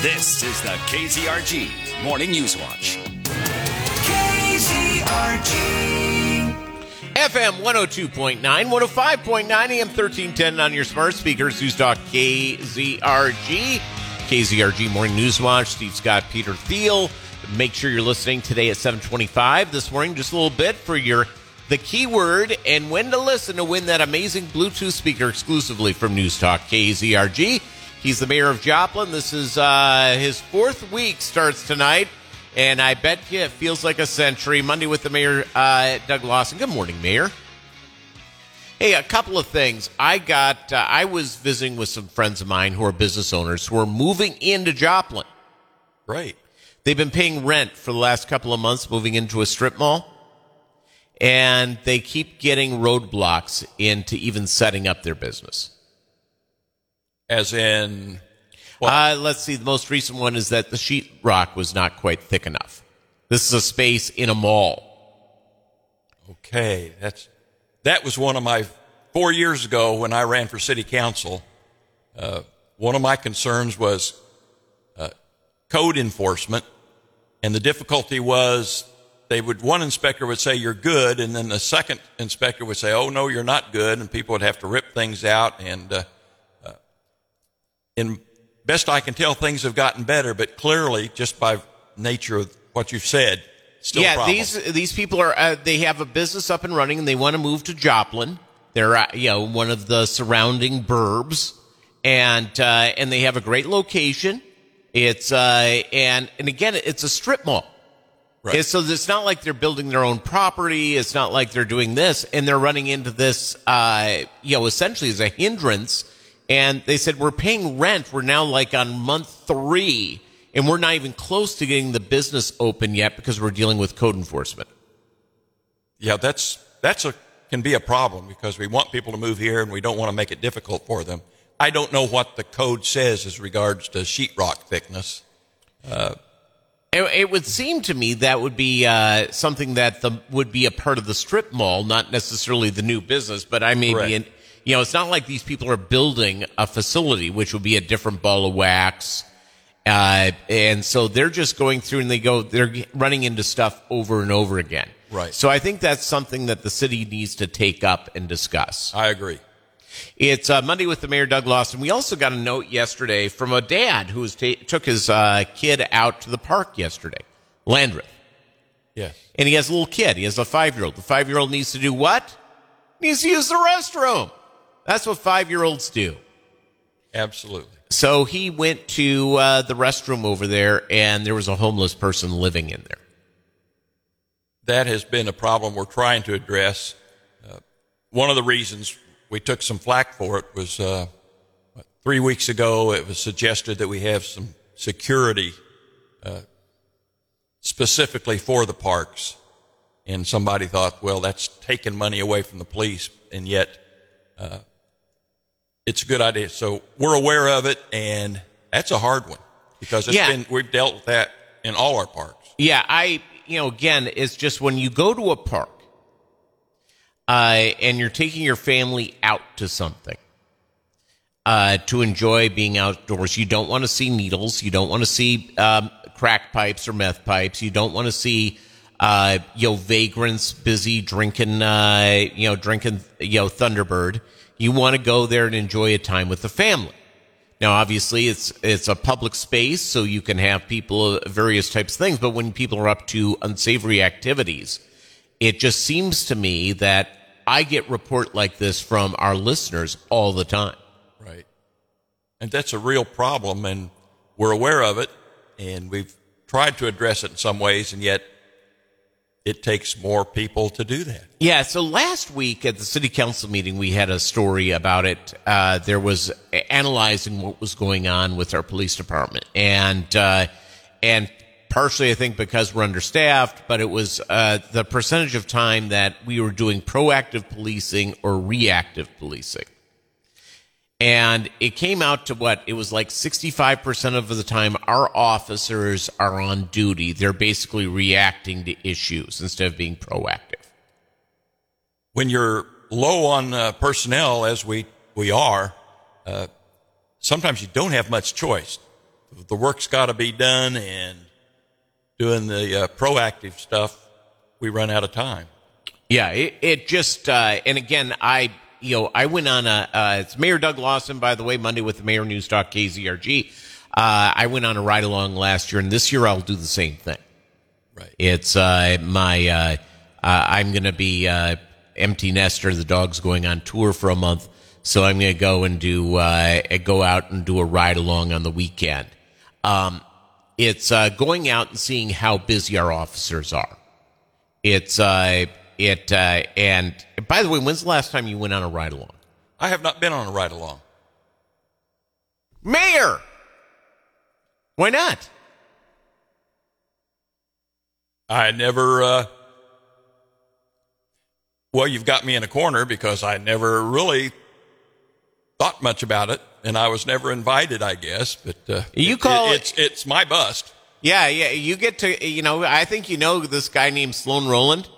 This is the KZRG Morning News Watch. KZRG. FM 102.9, 105.9, AM 1310 on your smart speakers. News Talk KZRG. KZRG Morning News Watch. Steve Scott, Peter Thiel. Make sure you're listening today at 725 this morning, just a little bit for your the keyword and when to listen to win that amazing Bluetooth speaker exclusively from News Talk KZRG. He's the mayor of Joplin. This is uh, his fourth week starts tonight, and I bet you it feels like a century. Monday with the mayor, uh, Doug Lawson. Good morning, Mayor. Hey, a couple of things. I got. Uh, I was visiting with some friends of mine who are business owners who are moving into Joplin. Right. They've been paying rent for the last couple of months, moving into a strip mall, and they keep getting roadblocks into even setting up their business. As in, Uh, let's see. The most recent one is that the sheetrock was not quite thick enough. This is a space in a mall. okay, that's that was one of my four years ago when I ran for city council. Uh, one of my concerns was uh, code enforcement, and the difficulty was they would one inspector would say you're good, and then the second inspector would say, "Oh no, you're not good," and people would have to rip things out. And uh, uh, in best I can tell, things have gotten better, but clearly, just by nature of what you've said, still yeah, these these people are uh, they have a business up and running, and they want to move to Joplin. They're uh, you know one of the surrounding burbs, and uh, and they have a great location. It's uh and and again, it's a strip mall. Right. And so it's not like they're building their own property. It's not like they're doing this, and they're running into this, uh, you know, essentially as a hindrance. And they said we're paying rent. We're now like on month three, and we're not even close to getting the business open yet because we're dealing with code enforcement. Yeah, that's that's a can be a problem because we want people to move here and we don't want to make it difficult for them. I don't know what the code says as regards to sheetrock thickness. It, it would seem to me that would be uh, something that the, would be a part of the strip mall, not necessarily the new business. But I may Correct. be, you know, it's not like these people are building a facility, which would be a different ball of wax. Uh, and so they're just going through and they go, they're running into stuff over and over again. Right. So I think that's something that the city needs to take up and discuss. I agree. It's uh, Monday with the Mayor Doug Lawson. We also got a note yesterday from a dad who ta- took his uh, kid out to the park yesterday, Landreth, Yes. and he has a little kid. He has a five year old. The five year old needs to do what? Needs to use the restroom. That's what five year olds do. Absolutely. So he went to uh, the restroom over there, and there was a homeless person living in there. That has been a problem we're trying to address. Uh, one of the reasons we took some flack for it was uh, three weeks ago. It was suggested that we have some security uh, specifically for the parks, and somebody thought, well, that's taking money away from the police, and yet uh, it's a good idea. So we're aware of it, and that's a hard one because it's Yeah. been we've dealt with that in all our parks. Yeah, I, you know, again, it's just when you go to a park uh, and you're taking your family out to something uh, to enjoy being outdoors, you don't want to see needles. You don't want to see um, crack pipes or meth pipes. You don't want to see, uh, you know, vagrants busy drinking, uh, you know, drinking, you know, Thunderbird. You want to go there and enjoy a time with the family. Now, obviously, it's it's a public space, so you can have people various types of things. But when people are up to unsavory activities, it just seems to me that I get report like this from our listeners all the time. Right. And that's a real problem, and we're aware of it, and we've tried to address it in some ways, and yet it takes more people to do that. Yeah. So last week at the city council meeting, we had a story about it. Uh, there was analyzing what was going on with our police department, and uh, and partially I think because we're understaffed, but it was uh, the percentage of time that we were doing proactive policing or reactive policing. And it came out to what? It was like 65% of the time our officers are on duty. They're basically reacting to issues instead of being proactive. When you're low on uh, personnel, as we, we are, uh, sometimes you don't have much choice. the work's got to be done and doing the uh, proactive stuff, we run out of time. Yeah, it, it just uh, and again, I you know I went on a uh, it's Mayor Doug Lawson by the way Monday with the Mayor News Talk KZRG. Uh, I went on a ride along last year, and this year I'll do the same thing. Right. It's uh, my uh, uh, I'm going to be uh, empty nester. The dog's going on tour for a month, so I'm going to go and do uh, go out and do a ride along on the weekend. Um, it's uh, going out and seeing how busy our officers are. It's uh, it uh, and by the way, when's the last time you went on a ride along? I have not been on a ride along. Mayor, why not? I never, uh, well, you've got me in a corner because I never really thought much about it and I was never invited, I guess, but, uh, You it- call it, it- it's, it's my bust. Yeah, yeah. You get to you know. I think you know this guy named Sloan Rowland.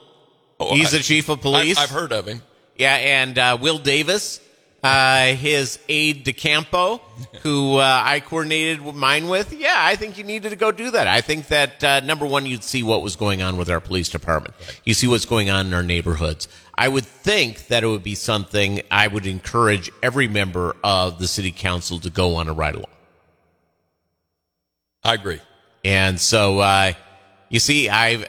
Oh, He's I- the chief of police. I, I've heard of him. Yeah, and uh, Will Davis, uh, his aide de campo, who uh, I coordinated mine with. Yeah, I think you needed to go do that. I think that uh, number one, you'd see what was going on with our police department. You see what's going on in our neighborhoods. I would think that it would be something I would encourage every member of the city council to go on a ride along. I agree. And so, uh, you see, I've,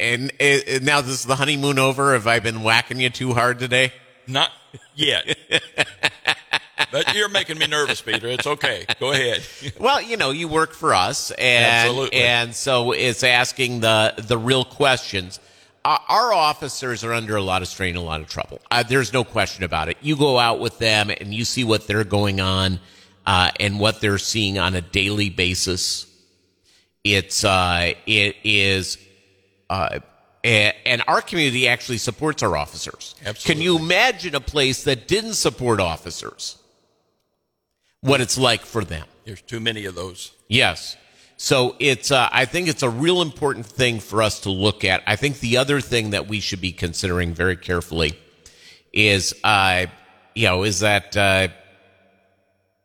and, and now this is the honeymoon over. Have I been whacking you too hard today? Not yet. but you're making me nervous, Peter. It's okay. Go ahead. Well, you know, you work for us, and Absolutely. and so it's asking the the real questions. Uh, our officers are under a lot of strain, a lot of trouble. Uh, there's no question about it. You go out with them, and you see what they're going on, uh, and what they're seeing on a daily basis. It's uh, it is, uh, a- and our community actually supports our officers. Absolutely. Can you imagine a place that didn't support officers? What it's like for them? There's too many of those. Yes. So it's, uh, I think it's a real important thing for us to look at. I think the other thing that we should be considering very carefully is, uh, you know, is that, uh,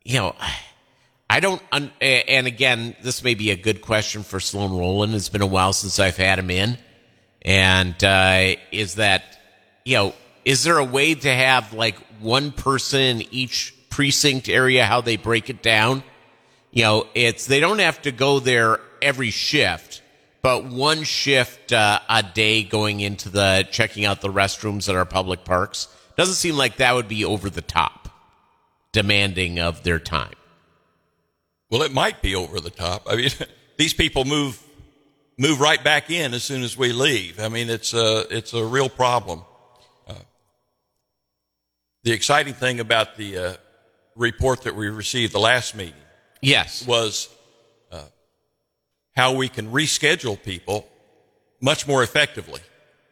you know, I don't, un- and again, this may be a good question for Sloan Rowland. It's been a while since I've had him in. And, uh, is that, you know, is there a way to have like one person in each precinct area, how they break it down? you know, it's they don't have to go there every shift, but one shift uh, a day going into the checking out the restrooms at our public parks doesn't seem like that would be over the top, demanding of their time. Well, it might be over the top. I mean, these people move move right back in as soon as we leave. I mean, it's a it's a real problem. Uh, the exciting thing about the uh, report that we received the last meeting Yes, was uh, how we can reschedule people much more effectively.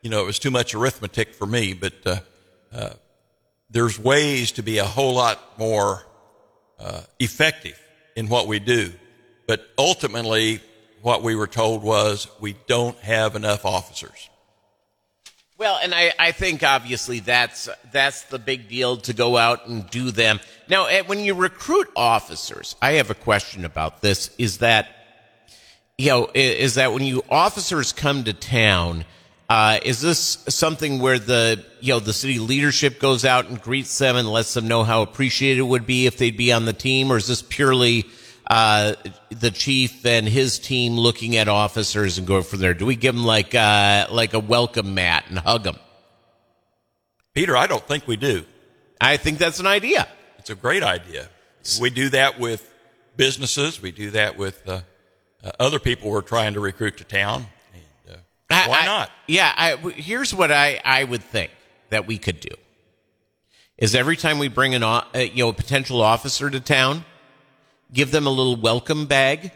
You know, it was too much arithmetic for me, but uh, uh, there's ways to be a whole lot more uh, effective in what we do. But ultimately, what we were told was we don't have enough officers. Well, and I, I think obviously that's that's the big deal to go out and do them. Now, eh, when you recruit officers, I have a question about this. Is that you know is that when you officers come to town, uh, is this something where the you know the city leadership goes out and greets them and lets them know how appreciated it would be if they'd be on the team, or is this purely uh, the chief and his team looking at officers and going from there? Do we give them like uh, like a welcome mat and hug them? Peter, I don't think we do. I think that's an idea. It's a great idea. We do that with businesses. We do that with uh, uh, other people we're trying to recruit to town. I- why I- not? Yeah, I, here's what I, I would think that we could do is every time we bring an uh, you know a potential officer to town, give them a little welcome bag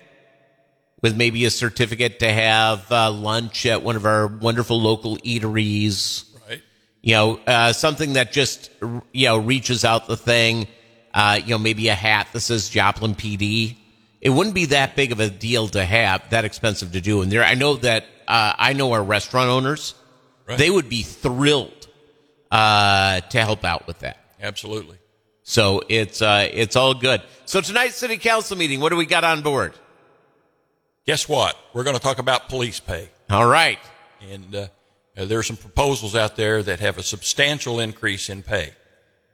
with maybe a certificate to have uh, lunch at one of our wonderful local eateries. Right. You know, uh, something that just you know reaches out the thing. Uh, you know, maybe a hat that says Joplin PD. It wouldn't be that big of a deal to have, that expensive to do. And there, I know that uh, I know our restaurant owners. Right. They would be thrilled uh, to help out with that. Absolutely. So it's uh, it's all good. So tonight's city council meeting, what do we got on board? Guess what? We're going to talk about police pay. All right. And uh, uh, there are some proposals out there that have a substantial increase in pay.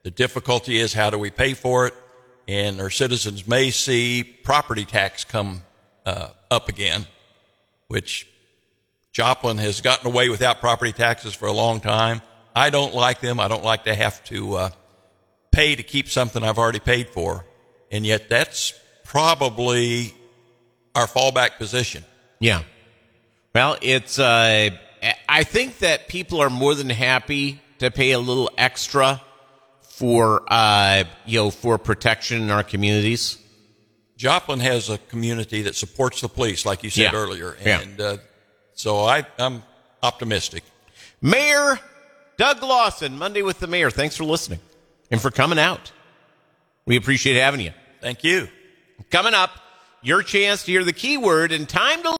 The difficulty is how do we pay for it? And our citizens may see property tax come uh, up again, which Joplin has gotten away without property taxes for a long time. I don't like them. I don't like to have to uh, pay to keep something I've already paid for. And yet that's probably our fallback position. Yeah. Well, it's. Uh, I think that people are more than happy to pay a little extra for uh, you know for protection in our communities. Joplin has a community that supports the police, like you said Yeah. earlier, Yeah. and uh, so I, I'm optimistic. Mayor Doug Lawson, Monday with the Mayor. Thanks for listening and for coming out. We appreciate having you. Thank you. Coming up, your chance to hear the keyword and time to